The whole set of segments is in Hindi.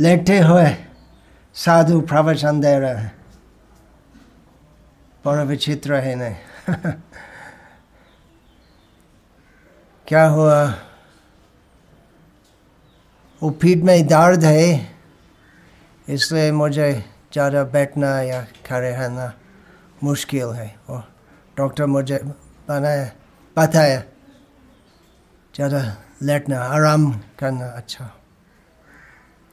लेटे हुए साधु प्रवचन दे रहे हैं बड़ा विचित्र है नहीं क्या हुआ? वो पीठ में दर्द है, इसलिए मुझे ज़्यादा बैठना या खड़े रहना मुश्किल है। और डॉक्टर मुझे बनाया, बताया, ज़्यादा लेटना, आराम करना अच्छा।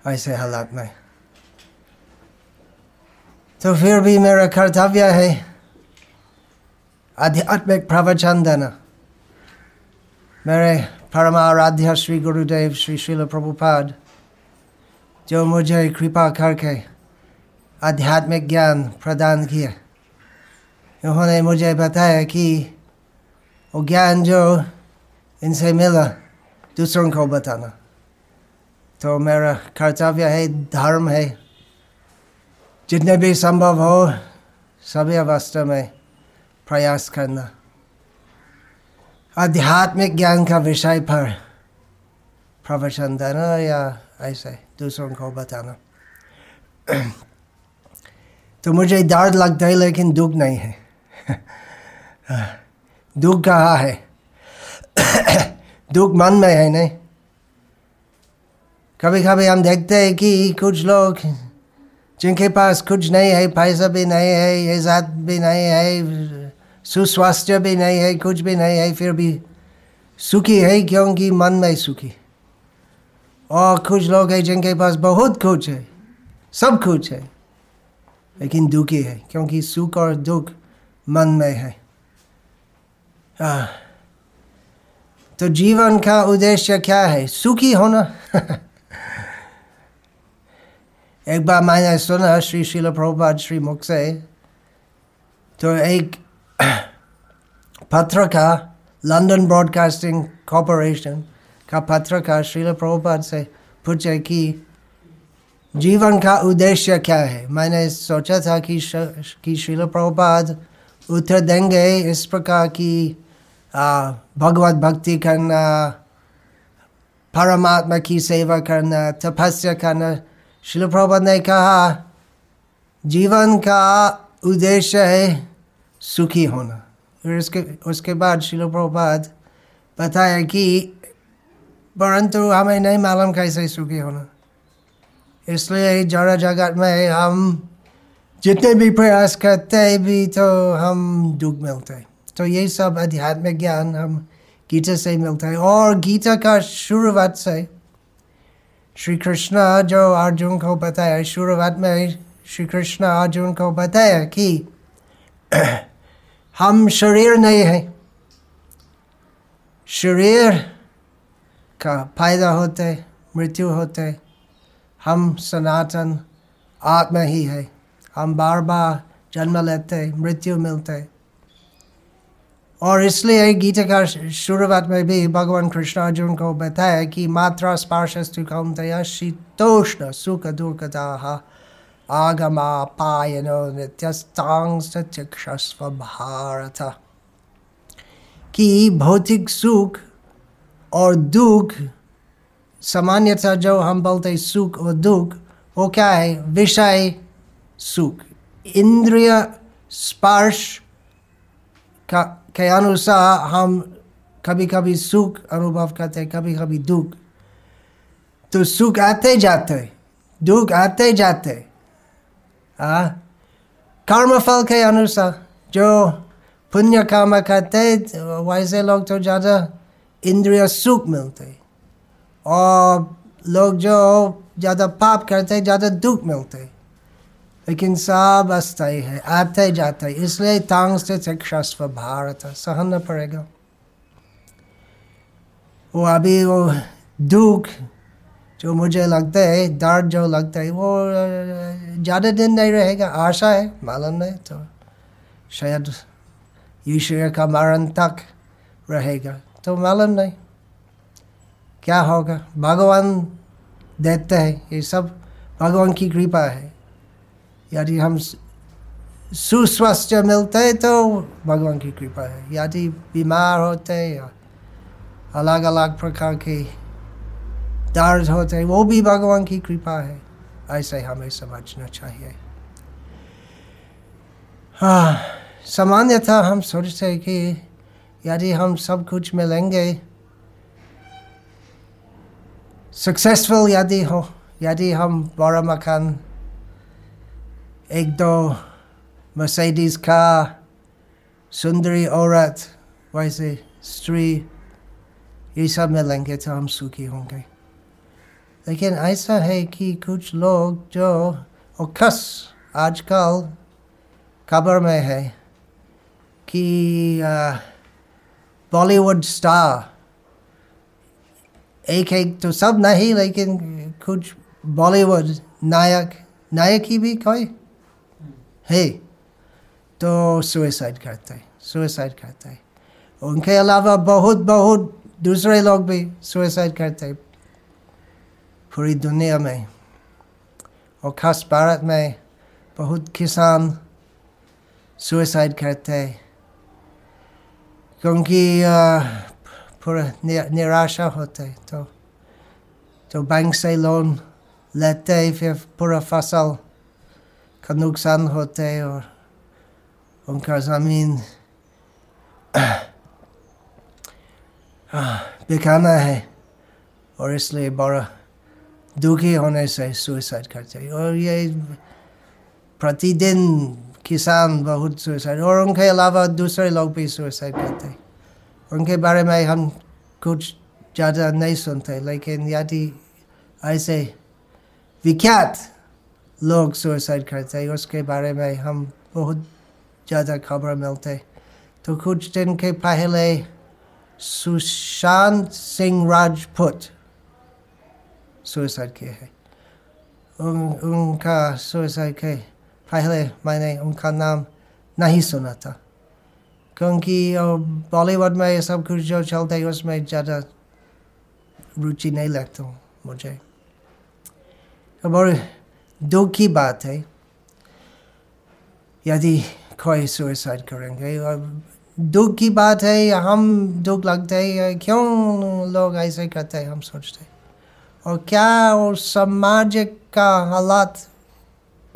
ऐसे हालात में तो फिर भी मेरा कर्तव्य है आध्यात्मिक प्रवचन देना मेरे परमाराध्य श्री गुरुदेव श्री श्रील प्रभुपाद जो मुझे कृपा करके आध्यात्मिक ज्ञान प्रदान किया उन्होंने मुझे बताया कि वो ज्ञान जो इनसे मिला दूसरों को बताना तो मेरा कर्तव्य है, धर्म है। जितने भी संभव हो, सभी अवस्था में प्रयास करना। आध्यात्मिक ज्ञान का विषय पर प्रवचन देना या ऐसे दूसरों को बताना। तो मुझे दर्द लगता है, लेकिन दुख नहीं है। दुख कहाँ है? दुख मन में है, नहीं? कभी कभी हम देखते हैं कि कुछ लोग जिनके पास कुछ नहीं है पैसा भी नहीं है इज़्ज़त भी नहीं है सुस्वास्थ्य भी नहीं है कुछ भी नहीं है फिर भी सुखी है क्योंकि मन में सुखी। और कुछ लोग हैं जिनके पास बहुत कुछ है सब कुछ है लेकिन दुखी है क्योंकि सुख और दुख मन में है। आ, तो जीवन का उद्देश्य क्या है? सुखी होना। एक बार मैंने सुना श्री शिल प्रभुपाद श्री मुख से तो एक पत्र का लंदन ब्रॉडकास्टिंग कॉरपोरेशन का पत्र का श्रील प्रभुपाद से पूछे कि जीवन का उद्देश्य क्या है मैंने सोचा था कि कि श्रील प्रभुपाद उत्तर देंगे इस प्रकार की भगवत भक्ति करना परमात्मा की सेवा करना तपस्या करना शिल प्रभुपाद ने कहा, जीवन का उद्देश्य है सुखी होना. फिर उसके उसके बाद शिल प्रभुपाद बताया कि, परंतु हमें नहीं मालूम कैसे सुखी होना। इसलिए जरा जगत में हम जितने भी प्रयास करते हैं, भी तो हम दुख मिलते तो ये सब आध्यात्मिक ज्ञान हम गीता से मिलता है। और गीता का शुरुआत से श्री कृष्ण जो अर्जुन को बताया शुरुआत में श्री कृष्ण अर्जुन को बताया कि हम शरीर नहीं है। शरीर का फ़ायदा होते मृत्यु होते हम सनातन आत्मा ही है। हम बार बार जन्म लेते मृत्यु मिलते और इसलिए गीता का शुरुआत में भी भगवान कृष्ण अर्जुन को बताया कि मात्रा स्पर्शस्तु कौंतया शीतोष्ण सुख दुर्गता आगमा पायनो नित्यस्तांग भारत कि भौतिक सुख और दुख, सामान्यतः जो हम बोलते हैं सुख और दुख, वो क्या है? विषय सुख। इंद्रिय स्पर्श का के अनुसार हम कभी कभी सुख अनुभव करते कभी कभी दुख। तो सुख आते जाते दुख आते जाते आ कर्म फल के अनुसार जो पुण्य कर्म करते वैसे लोग तो ज़्यादा इंद्रिय सुख मिलते और लोग जो ज़्यादा पाप करते ज़्यादा दुख मिलते लेकिन सब अस्थायी है, आते जाते इसलिए तांग से शस्व भारत सहना पड़ेगा। वो अभी वो दुख जो मुझे लगता है, दर्द जो लगता है, वो ज़्यादा दिन नहीं रहेगा। आशा है, मालूम नहीं तो शायद ईश्वर का मरण तक रहेगा। तो मालूम नहीं क्या होगा। भगवान देते हैं, ये सब भगवान की कृपा है। यदि हम सुस्वास्थ्य मिलते तो भगवान की कृपा है। यदि बीमार होते या अलग अलग प्रकार के दर्द होते, वो भी भगवान की कृपा है, ऐसे हमें समझना चाहिए। हाँ सामान्यतः हम सोचते हैं कि यदि हम सब कुछ मिलेंगे सक्सेसफुल यदि हो, यदि हम बड़ा मकान एक दो मर्सिडीज का सुंदरी औरत, वैसे स्त्री, ये सब मिलेंगे तो हम सुखी होंगे। लेकिन ऐसा है कि कुछ लोग जो और खस आजकल खबर में है कि बॉलीवुड स्टार एक एक तो सब नहीं, लेकिन कुछ बॉलीवुड नायक नायक ही भी कोई है तो सुसाइड करते हैं सुसाइड करते हैं। उनके अलावा बहुत बहुत दूसरे लोग भी सुसाइड करते हैं। पूरी दुनिया में और खास भारत में बहुत किसान सुसाइड करते हैं, क्योंकि पूरा निराशा होते तो तो बैंक से लोन लेते हैं, फिर पूरा फ़सल का नुकसान होते और उनका ज़मीन बिकाना है और इसलिए बड़ा दुखी होने से सुसाइड करते और ये प्रतिदिन किसान बहुत सुसाइड और उनके अलावा दूसरे लोग भी सुसाइड करते उनके बारे में हम कुछ ज़्यादा नहीं सुनते लेकिन यदि ऐसे विख्यात लोग सुसाइड करते उसके बारे में हम बहुत ज़्यादा खबर मिलते तो कुछ दिन के पहले सुशांत सिंह राजपूत सुसाइड किए हैं। उन, उनका सुसाइड के पहले मैंने उनका नाम नहीं सुना था। क्योंकि बॉलीवुड में ये सब कुछ जो चलता है उसमें ज़्यादा रुचि नहीं लगता हूँ मुझे। तो बड़े दुख की बात है। यदि कोई सुसाइड करेंगे और दुख की बात है, हम दुख लगते हैं, क्यों लोग ऐसे करते हैं, हम सोचते हैं। और क्या और समाज का हालात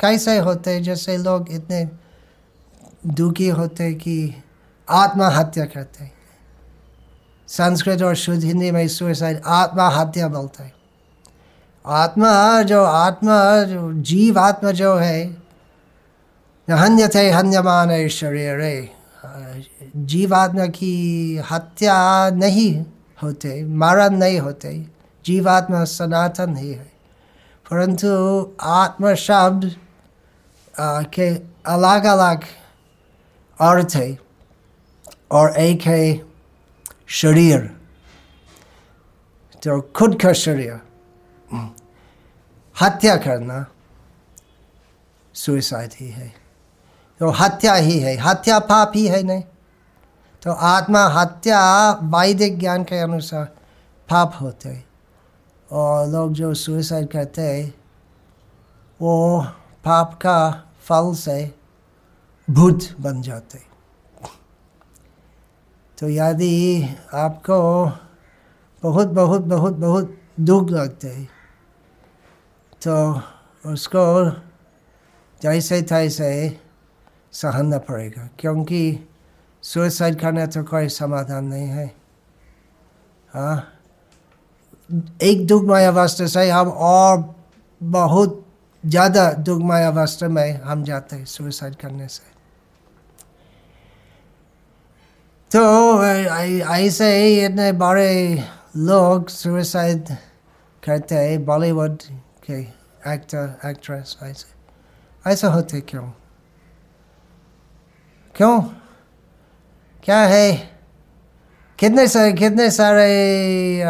कैसे होते जैसे लोग इतने दुखी होते कि आत्महत्या करते हैं। संस्कृत और शुद्ध हिंदी में सुसाइड आत्महत्या बोलते हैं। आत्मा जो आत्मा जो जीव आत्मा जो है हन्य थे हन्यमान शरीर जीवात्मा की हत्या नहीं होते मरण नहीं होते जीवात्मा सनातन ही है। परंतु आत्मा शब्द के अलग अलग अर्थ है, और एक है शरीर। तो खुद का शरीर। हत्या करना सुसाइड ही है। तो हत्या ही है। हत्या पाप ही है नहीं। तो आत्मा हत्या वैदिक ज्ञान के अनुसार पाप होते और लोग जो सुसाइड करते हैं, वो पाप का फल से भूत बन जाते तो यदि आपको बहुत बहुत बहुत बहुत दुख लगते तो उसको जैसे तैसे सहना पड़ेगा, क्योंकि सुसाइड करना तो कोई समाधान नहीं है। हाँ? एक दुखमय अवस्था से हम और बहुत ज़्यादा दुखमय अवस्था में हम जाते हैं सुसाइड करने से। तो ऐसे ही इतने बड़े लोग सुसाइड करते हैं बॉलीवुड के एक्टर एक्ट्रेस ऐसे ऐसा होते क्यों क्यों? क्या है? कितने सारे कितने सारे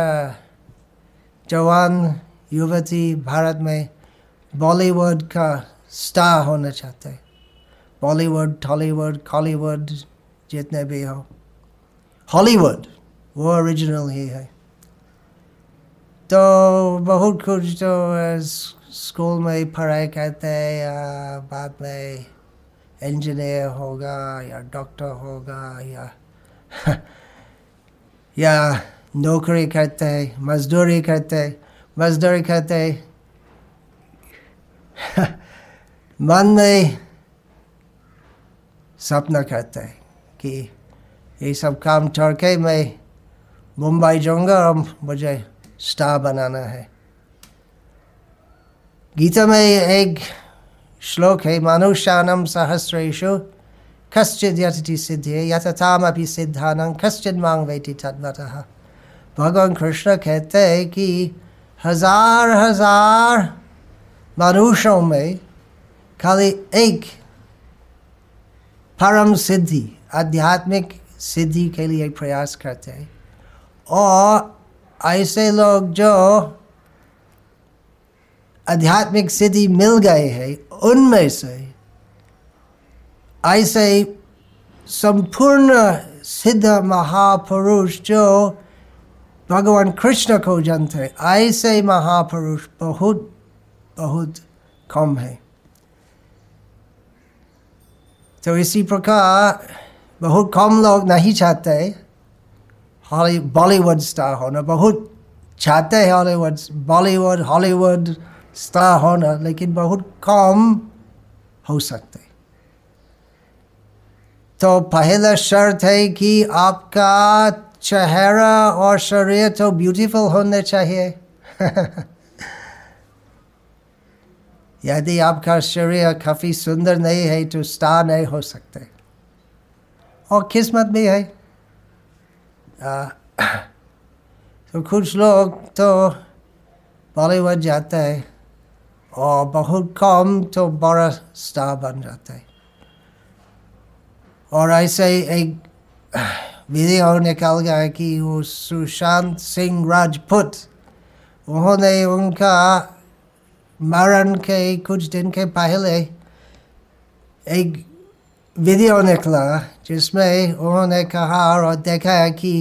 जवान युवती भारत में बॉलीवुड का स्टार होना चाहते हैं। बॉलीवुड टॉलीवुड कॉलीवुड, जितने भी हो। हॉलीवुड, वो ओरिजिनल ही है। तो बहुत कुछ तो स्कूल में ही पढ़ाई करते हैं बाद में इंजीनियर होगा, या डॉक्टर होगा, या या नौकरी करते मजदूरी करते मजदूरी करते मन में सपना करते हैं कि ये सब काम छोड़ के मैं मुंबई जाऊँगा और मुझे स्टार बनाना है। गीता में एक श्लोक है मनुष्यानम सहस्रेशु कश्चित यति सिद्धि यथामपि सिद्धानं कश्चित मांग वैटी तद्वतः। भगवान कृष्ण कहते हैं कि हज़ार हज़ार मनुष्यों में खाली एक परम सिद्धि, आध्यात्मिक सिद्धि के लिए प्रयास करते हैं, और ऐसे लोग जो आध्यात्मिक सिद्धि मिल गए हैं, उनमें से ऐसे संपूर्ण सिद्ध महापुरुष जो भगवान कृष्ण को जानते ऐसे महापुरुष बहुत बहुत कम है। तो इसी प्रकार बहुत कम लोग नहीं चाहते। हॉली बॉलीवुड स्टार होना, बहुत चाहते हैं हॉलीवुड बॉलीवुड हॉलीवुड स्टार होना, लेकिन बहुत कम हो सकते तो पहला शर्त है कि आपका चेहरा और शरीर तो ब्यूटीफुल होने चाहिए। यदि आपका शरीर काफ़ी सुंदर नहीं है तो स्टार नहीं हो सकते। और किस्मत भी है। तो कुछ लोग तो बॉलीवुड जाते हैं और बहुत कम तो बड़ा स्टार बन जाता है। और ऐसे एक वीडियो निकल गया कि वो सुशांत सिंह राजपूत, उन्होंने उनका मरण के कुछ दिन के पहले एक वीडियो निकला जिसमें उन्होंने कहा और देखा कि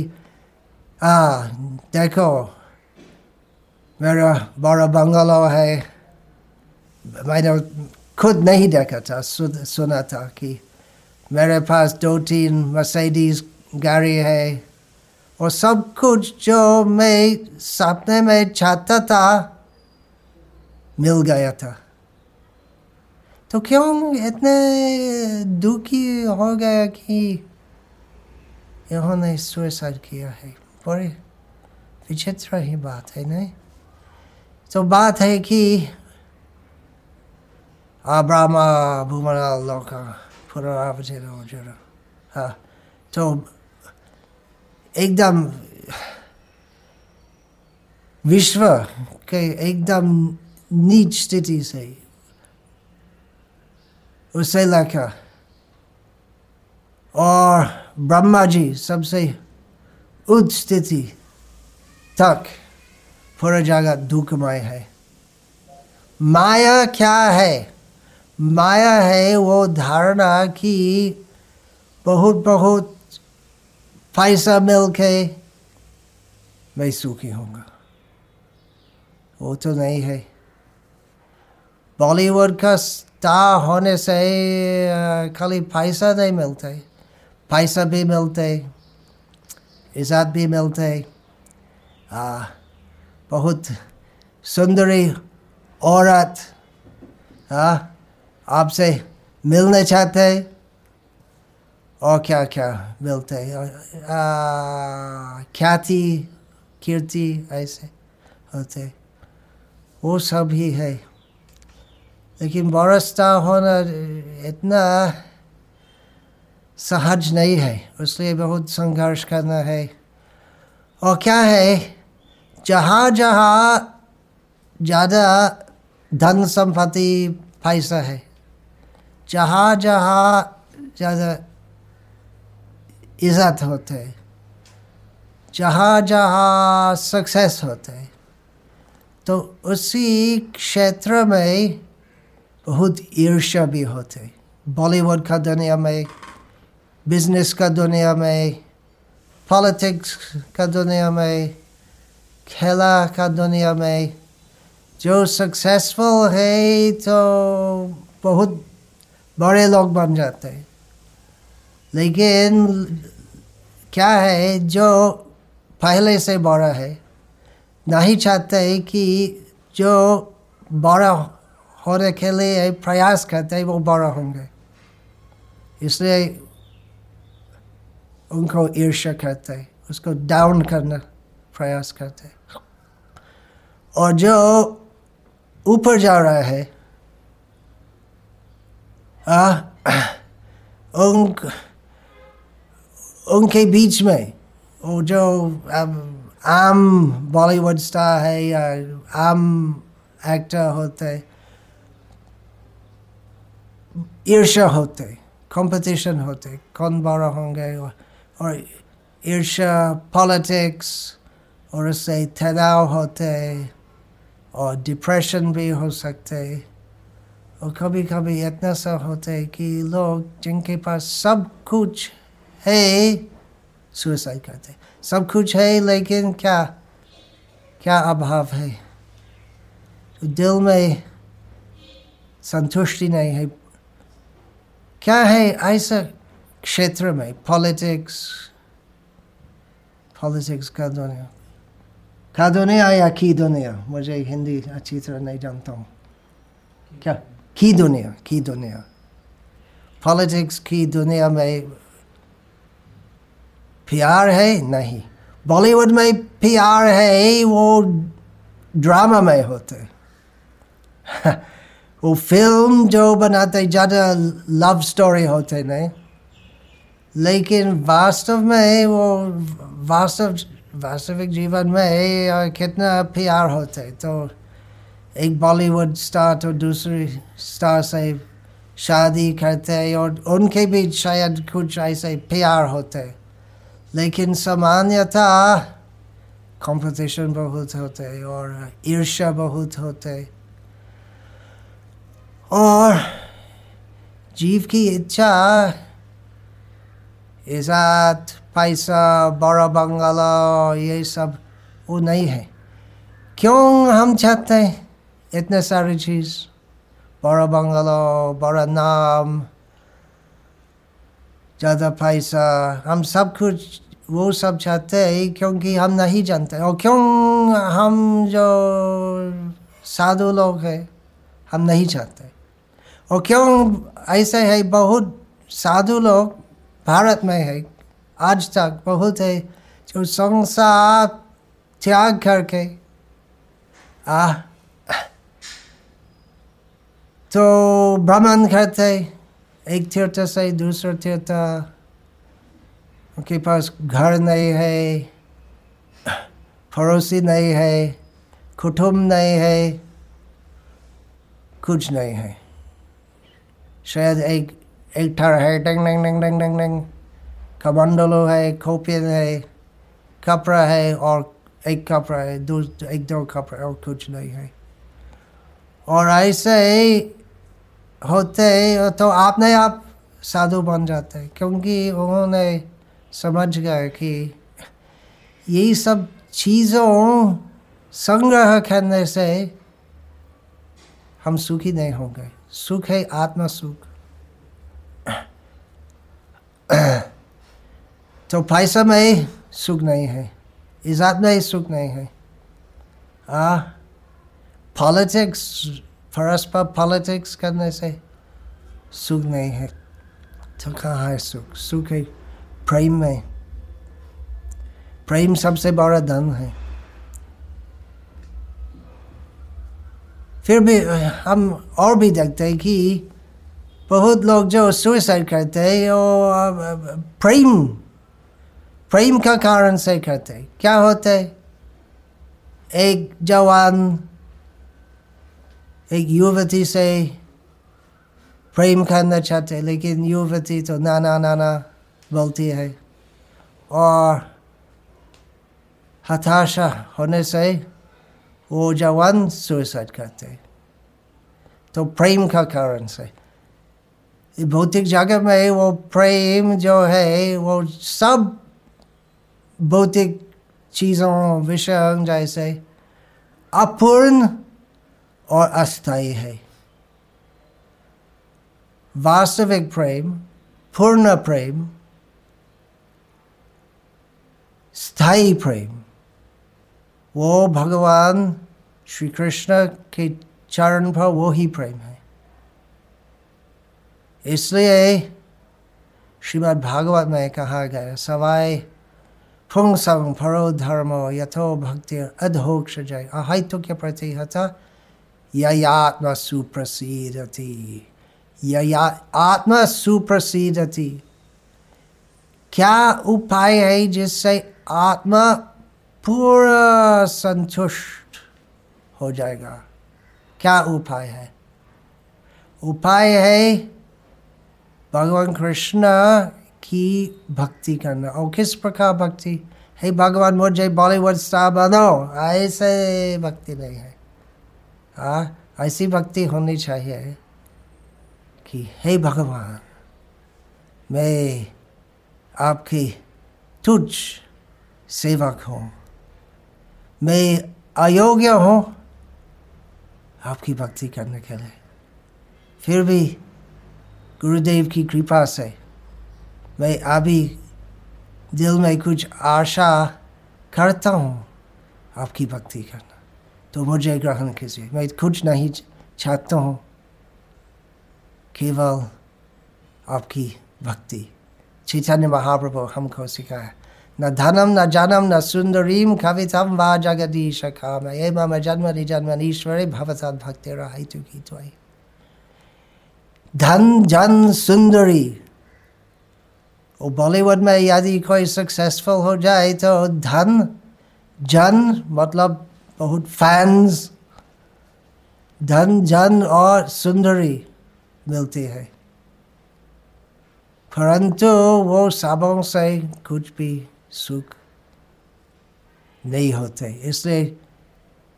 आ देखो मेरा बड़ा बंगलो है मैंने खुद नहीं देखा था सु, सुना था कि मेरे पास दो तीन मर्सिडीज गाड़ी है और सब कुछ जो मैं सपने में चाहता था मिल गया था तो क्यों इतने दुखी हो गया कि इन्होंने सुसाइड किया है? बड़े विचित्र ही बात है, नहीं? तो बात है कि अब्रामा भूमना लोका पुनरावचन जरा। हाँ तो एकदम विश्व के एकदम नीच स्थिति से उसे लगा। और ब्रह्मा जी सबसे उच्च स्थिति तक पूरा जगह दुखमय है। माया क्या है? माया है वो धारणा कि बहुत बहुत पैसा मिल के मैं सुखी होऊँगा। वो तो नहीं है। बॉलीवुड का स्टार होने से खाली पैसा नहीं मिलते। पैसा भी मिलते इज़्ज़त भी मिलते। आ, बहुत सुंदरी औरत आपसे मिलने चाहते और क्या क्या मिलते ख्याति कीर्ति ऐसे होते। वो सब ही है। लेकिन बरसता होना इतना सहज नहीं है, इसलिए बहुत संघर्ष करना है। और क्या है, जहाँ जहाँ ज़्यादा धन संपत्ति पैसा है, जहाँ जहाँ ज़्यादा इज़्ज़त होते है, जहाँ जहाँ सक्सेस होते है तो उसी क्षेत्र में बहुत ईर्ष्या भी होते। बॉलीवुड का दुनिया में, बिज़नेस का दुनिया में, पॉलिटिक्स का दुनिया में, खेला का दुनिया में, जो सक्सेसफुल है तो बहुत बड़े लोग बन जाते हैं। लेकिन क्या है, जो पहले से बड़ा है, नहीं चाहते कि जो बड़ा होने के लिए प्रयास करते हैं वो बड़ा होंगे। इसलिए उनको ईर्ष्या करते हैं उसको डाउन करना प्रयास करते हैं। और जो ऊपर जा रहा है आ, उन उनके बीच में वो जो अब आम बॉलीवुड स्टार है या आम एक्टर होते ईर्ष्या होते कंपटीशन होते, कौन बड़ा होंगे और ईर्ष्या पॉलिटिक्स और उससे तनाव होते, और डिप्रेशन भी हो सकते, और कभी कभी इतना सा होते कि लोग जिनके पास सब कुछ है सुसाइड करते। सब कुछ है, लेकिन क्या क्या अभाव है? तो दिल में संतुष्टि नहीं है क्या है ऐसा क्षेत्र में पॉलिटिक्स पॉलिटिक्स का दुनिया। का दुनिया या की दुनिया? मुझे हिंदी अच्छी तरह नहीं जानता हूँ। क्या? की दुनिया की दुनिया। पॉलिटिक्स की दुनिया में प्यार है? नहीं। बॉलीवुड में प्यार है? वो ड्रामा में होते वो फ़िल्म जो बनाते ज़्यादा लव स्टोरी होते नहीं? लेकिन वास्तव में वो, वास्तव, वास्तविक जीवन में कितना प्यार होते तो एक बॉलीवुड स्टार तो दूसरी स्टार से शादी करते और उनके भी शायद कुछ ऐसे प्यार होते लेकिन सामान्यता कंपटीशन बहुत होते और ईर्ष्या बहुत होते और जीव की इच्छा इजात पैसा, बड़ा बंगला, ये सब वो नहीं है। क्यों हम चाहते हैं इतने सारी चीज़? बड़ा बंगला, बड़ा नाम, ज़्यादा पैसा, हम सब कुछ वो सब चाहते हैं क्योंकि हम नहीं जानते। और क्यों हम जो साधु लोग हैं, हम नहीं चाहते। और क्यों ऐसे है? बहुत साधु लोग भारत में है। आज तक बहुत है जो संसार त्याग करके, आ तो भ्रमण करते। एक तीर्थ से दूसरे तीर्थ उनके पास घर नहीं है, पड़ोसी नहीं है कुटुम्ब नहीं है, कुछ नहीं है। शायद एक एक थर है डंग डंग डंग डंग डंग डंग कमंडलो है खोपियन है कपड़ा है और एक कपड़ा है दो एक दो कपड़ा और कुछ नहीं है और ऐसे ही होते तो आपने आप साधु बन जाते हैं क्योंकि उन्होंने समझ गए कि यही सब चीज़ों संग्रह करने से हम सुखी नहीं होंगे सुख है, आत्मा सुख। तो पैसा में सुख नहीं है। इजात में ही सुख नहीं है। आ पॉलिटिक्स परस्पर पॉलिटिक्स करने से सुख नहीं है। तो कहाँ है सुख? सुख है प्रेम में। प्रेम सबसे बड़ा धन है। फिर भी हम और भी देखते हैं कि बहुत लोग जो सुसाइड करते हैं, वो प्रेम प्रेम का कारण से करते हैं। क्या होता है? एक जवान, एक युवती से प्रेम करना चाहते लेकिन युवती तो नाना नाना बोलती है। और हताशा होने से वो जवान सुसाइड करते तो प्रेम का कारण से। भौतिक जगत में वो प्रेम जो है, वो सब भौतिक चीज़ों, विषय जैसे अपूर्ण और अस्थायी है। वास्तविक प्रेम, पूर्ण प्रेम, स्थायी प्रेम। वो भगवान श्री कृष्ण के चरण पर वो ही प्रेम है। इसलिए श्रीमद् भागवत में कहा गया सवाई पुंसं परो धर्मो यथो भक्ति अधोक्ष जय। अहैतुक्य प्रतिहत ययात्म सुप्रसिद्धति यया आत्मा सुप्रसिद्धति क्या उपाय है जिससे आत्मा पूरा संतुष्ट हो जाएगा। क्या उपाय है? उपाय है भगवान कृष्ण की भक्ति करना। और किस प्रकार भक्ति? हे भगवान, मुझे बॉलीवुड स्टार बनो ऐसे भक्ति नहीं है। हाँ ऐसी भक्ति होनी चाहिए कि हे भगवान, मैं आपकी तुझ सेवक हूँ। मैं अयोग्य हूँ। आपकी भक्ति करने के लिए। फिर भी गुरुदेव की कृपा से मैं अभी दिल में कुछ आशा करता हूँ आपकी भक्ति करना। तो मुझे ग्रहण कीजिए। मैं कुछ नहीं चाहता हूँ। केवल आपकी भक्ति। चैतन्य महाप्रभु हमको सिखाया न धनम न जनम न सुंदरीम कवितम वा जगदीश काम ये मम जन्म ईश्वरी भवसाद भक्ति रही तु की धन जन सुंदरी और बॉलीवुड में यदि कोई सक्सेसफुल हो जाए तो धन जन मतलब बहुत फैंस धन जन और सुंदरी मिलती है परंतु वो सबों से कुछ भी सुख नहीं होते। इसलिए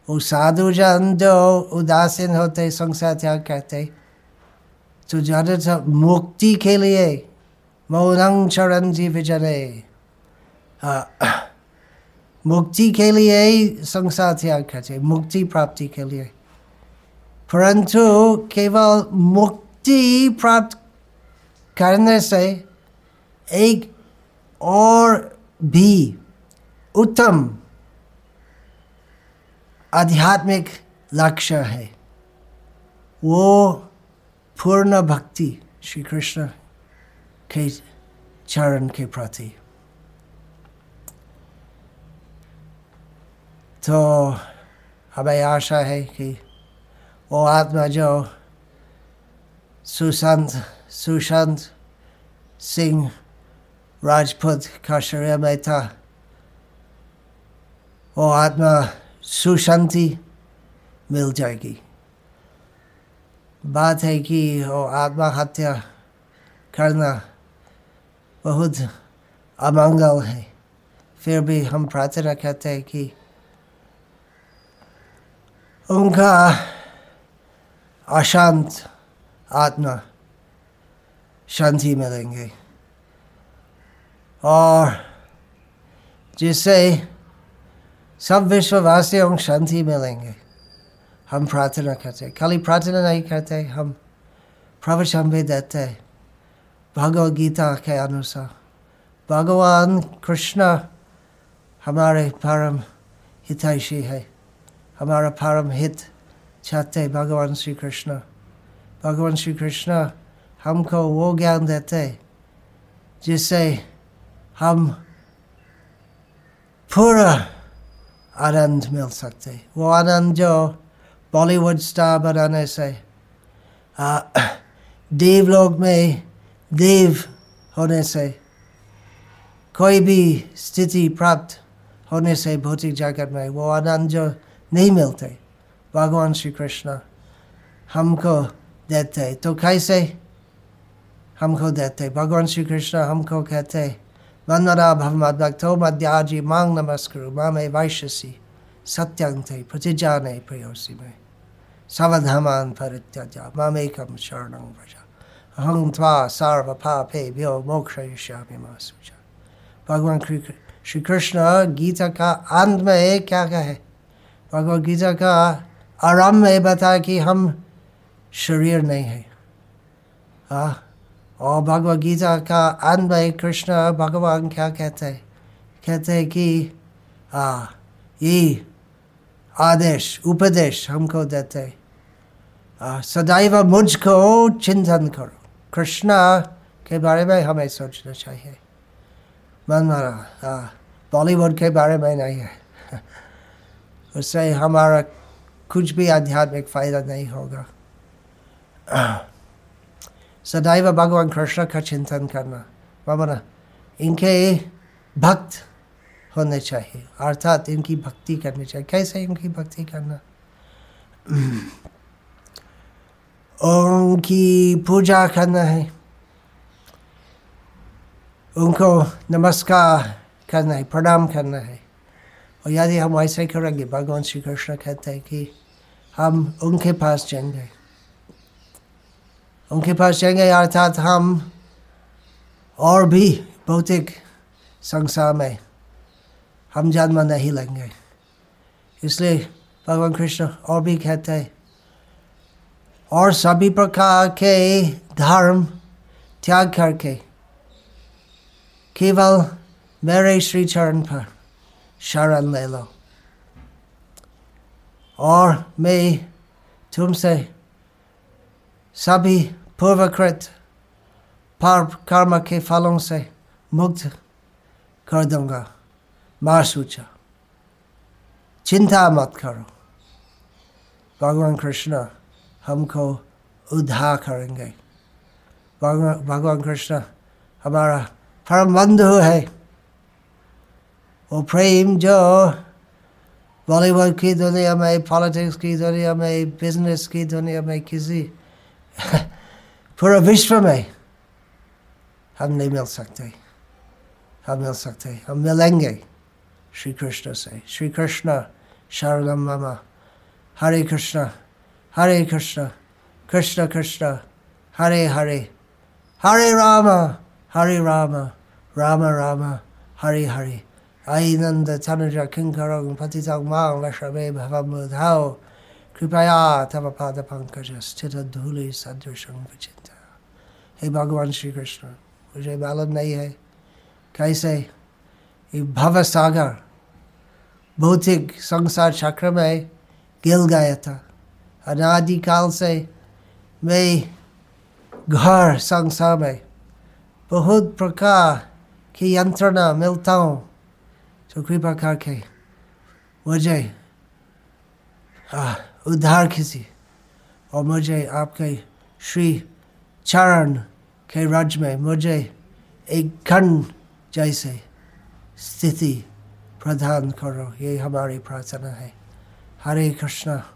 वो साधु जन जो उदासीन होते, संसार त्याग करते तो ज़्यादातर मुक्ति के लिए मौनंग चरण जी विजरे। मुक्ति के लिए ही संसार त्याग करते, मुक्ति प्राप्ति के लिए। परंतु केवल मुक्ति प्राप्त करने से एक और भी उत्तम आध्यात्मिक लक्ष्य है। वो पूर्ण भक्ति श्री कृष्ण के चरण के प्रति। तो हमें आशा है कि वो आत्मा जो सुशांत सुशांत सिंह शरीर में था। वो आत्मा सुशांति मिल जाएगी। बात है कि वो आत्महत्या करना बहुत अमंगल है। फिर भी हम प्रार्थना करते हैं कि उनका अशांत आत्मा शांति मिलेंगे। और जिससे सब विश्ववासियों शांति मिलेंगे। हम प्रार्थना करते खाली प्रार्थना नहीं करते, हम प्रवचन भी देते भगवद गीता के अनुसार। भगवान कृष्ण हमारे परम हितैषी है। हमारा परम हित चाहते भगवान श्री कृष्ण। भगवान श्री कृष्ण हमको वो ज्ञान देते जिससे हम पूरा आनंद मिल सकते वो आनंद जो बॉलीवुड स्टार बनाने से देवलोक में देव होने से कोई भी स्थिति प्राप्त होने से भौतिक जगत में वो आनंद जो नहीं मिलते भगवान श्री कृष्ण हमको देते तो कैसे हमको देते भगवान श्री कृष्ण हमको कहते वंदना भवमद्भक्तो मध्याजी मांग नमस्कुरु मामे वैश्यसी सत्यंते प्रतिजाने प्रियोसी में सवधमान परित्यज ममेकम शरणं व्रज अहं त्वा सर्वपापेभ्यो मोक्षयिष्यामि मा सुचा भगवान श्री कृष्ण गीता का अंत में क्या कहे भगवत गीता का आरंभ में बता कि हम शरीर नहीं है हाँ और भगवत गीता का में कृष्ण भगवान क्या कहते हैं कहते हैं कि हाँ ये आदेश उपदेश हमको देते सदैव मुझको चिंतन करो कृष्णा के बारे में हमें सोचना चाहिए मन मारा बॉलीवुड के बारे में नहीं है उससे हमारा कुछ भी आध्यात्मिक फ़ायदा नहीं होगा सदैव भगवान कृष्ण का चिंतन करना। मामना इनके भक्त होने चाहिए, अर्थात इनकी भक्ति करनी चाहिए। कैसे इनकी भक्ति करना? उनकी पूजा करना है। उनको नमस्कार करना है, प्रणाम करना है। और यदि हम ऐसे करेंगे, भगवान श्री कृष्ण कहते हैं कि हम उनके पास जाएँगे। उनके पास जाएँगे अर्थात हम और भी भौतिक संसार में हम जन्म नहीं लेंगे। इसलिए भगवान कृष्ण और भी कहते हैं, और सभी प्रकार के धर्म त्याग करके केवल मेरे श्री चरण पर शरण ले लो। और मैं तुमसे सभी पूर्वकृत पाप कर्म के फलों से मुक्त कर दूँगा मार सूचा चिंता मत करो भगवान कृष्ण हमको उद्धार करेंगे भगवान कृष्ण हमारा परम बंधु है वो प्रेम जो बॉलीवुड की दुनिया में पॉलिटिक्स की दुनिया में बिज़नेस की दुनिया में किसी पूरे विश्व में हम नहीं मिल सकते हम मिल सकते हम मिलेंगे श्री कृष्ण से श्री कृष्ण शरणम मम हरे कृष्ण हरे कृष्ण कृष्ण कृष्ण हरे हरे हरे राम हरे राम राम राम हरे हरे ऐनन्द तनुज किङ्करं पतितं माँ वशमे भवमुधाओ कृपया तव पाद पंकज स्थित धूलि सदृशं विचिंता हे भगवान श्री कृष्ण मुझे मालूम नहीं है कैसे ये भव सागर भौतिक संसार चक्र में गिल गया था। अनादिकाल से मैं घर संसार में बहुत प्रकार की यंत्रणा मिलता हूँ तो कृपा करके मुझे उद्धार किसी और मुझे आपके श्री चरण के रज में मुझे एक घन जैसे स्थिति प्रदान करो। ये हमारी प्रार्थना है। हरे कृष्णा।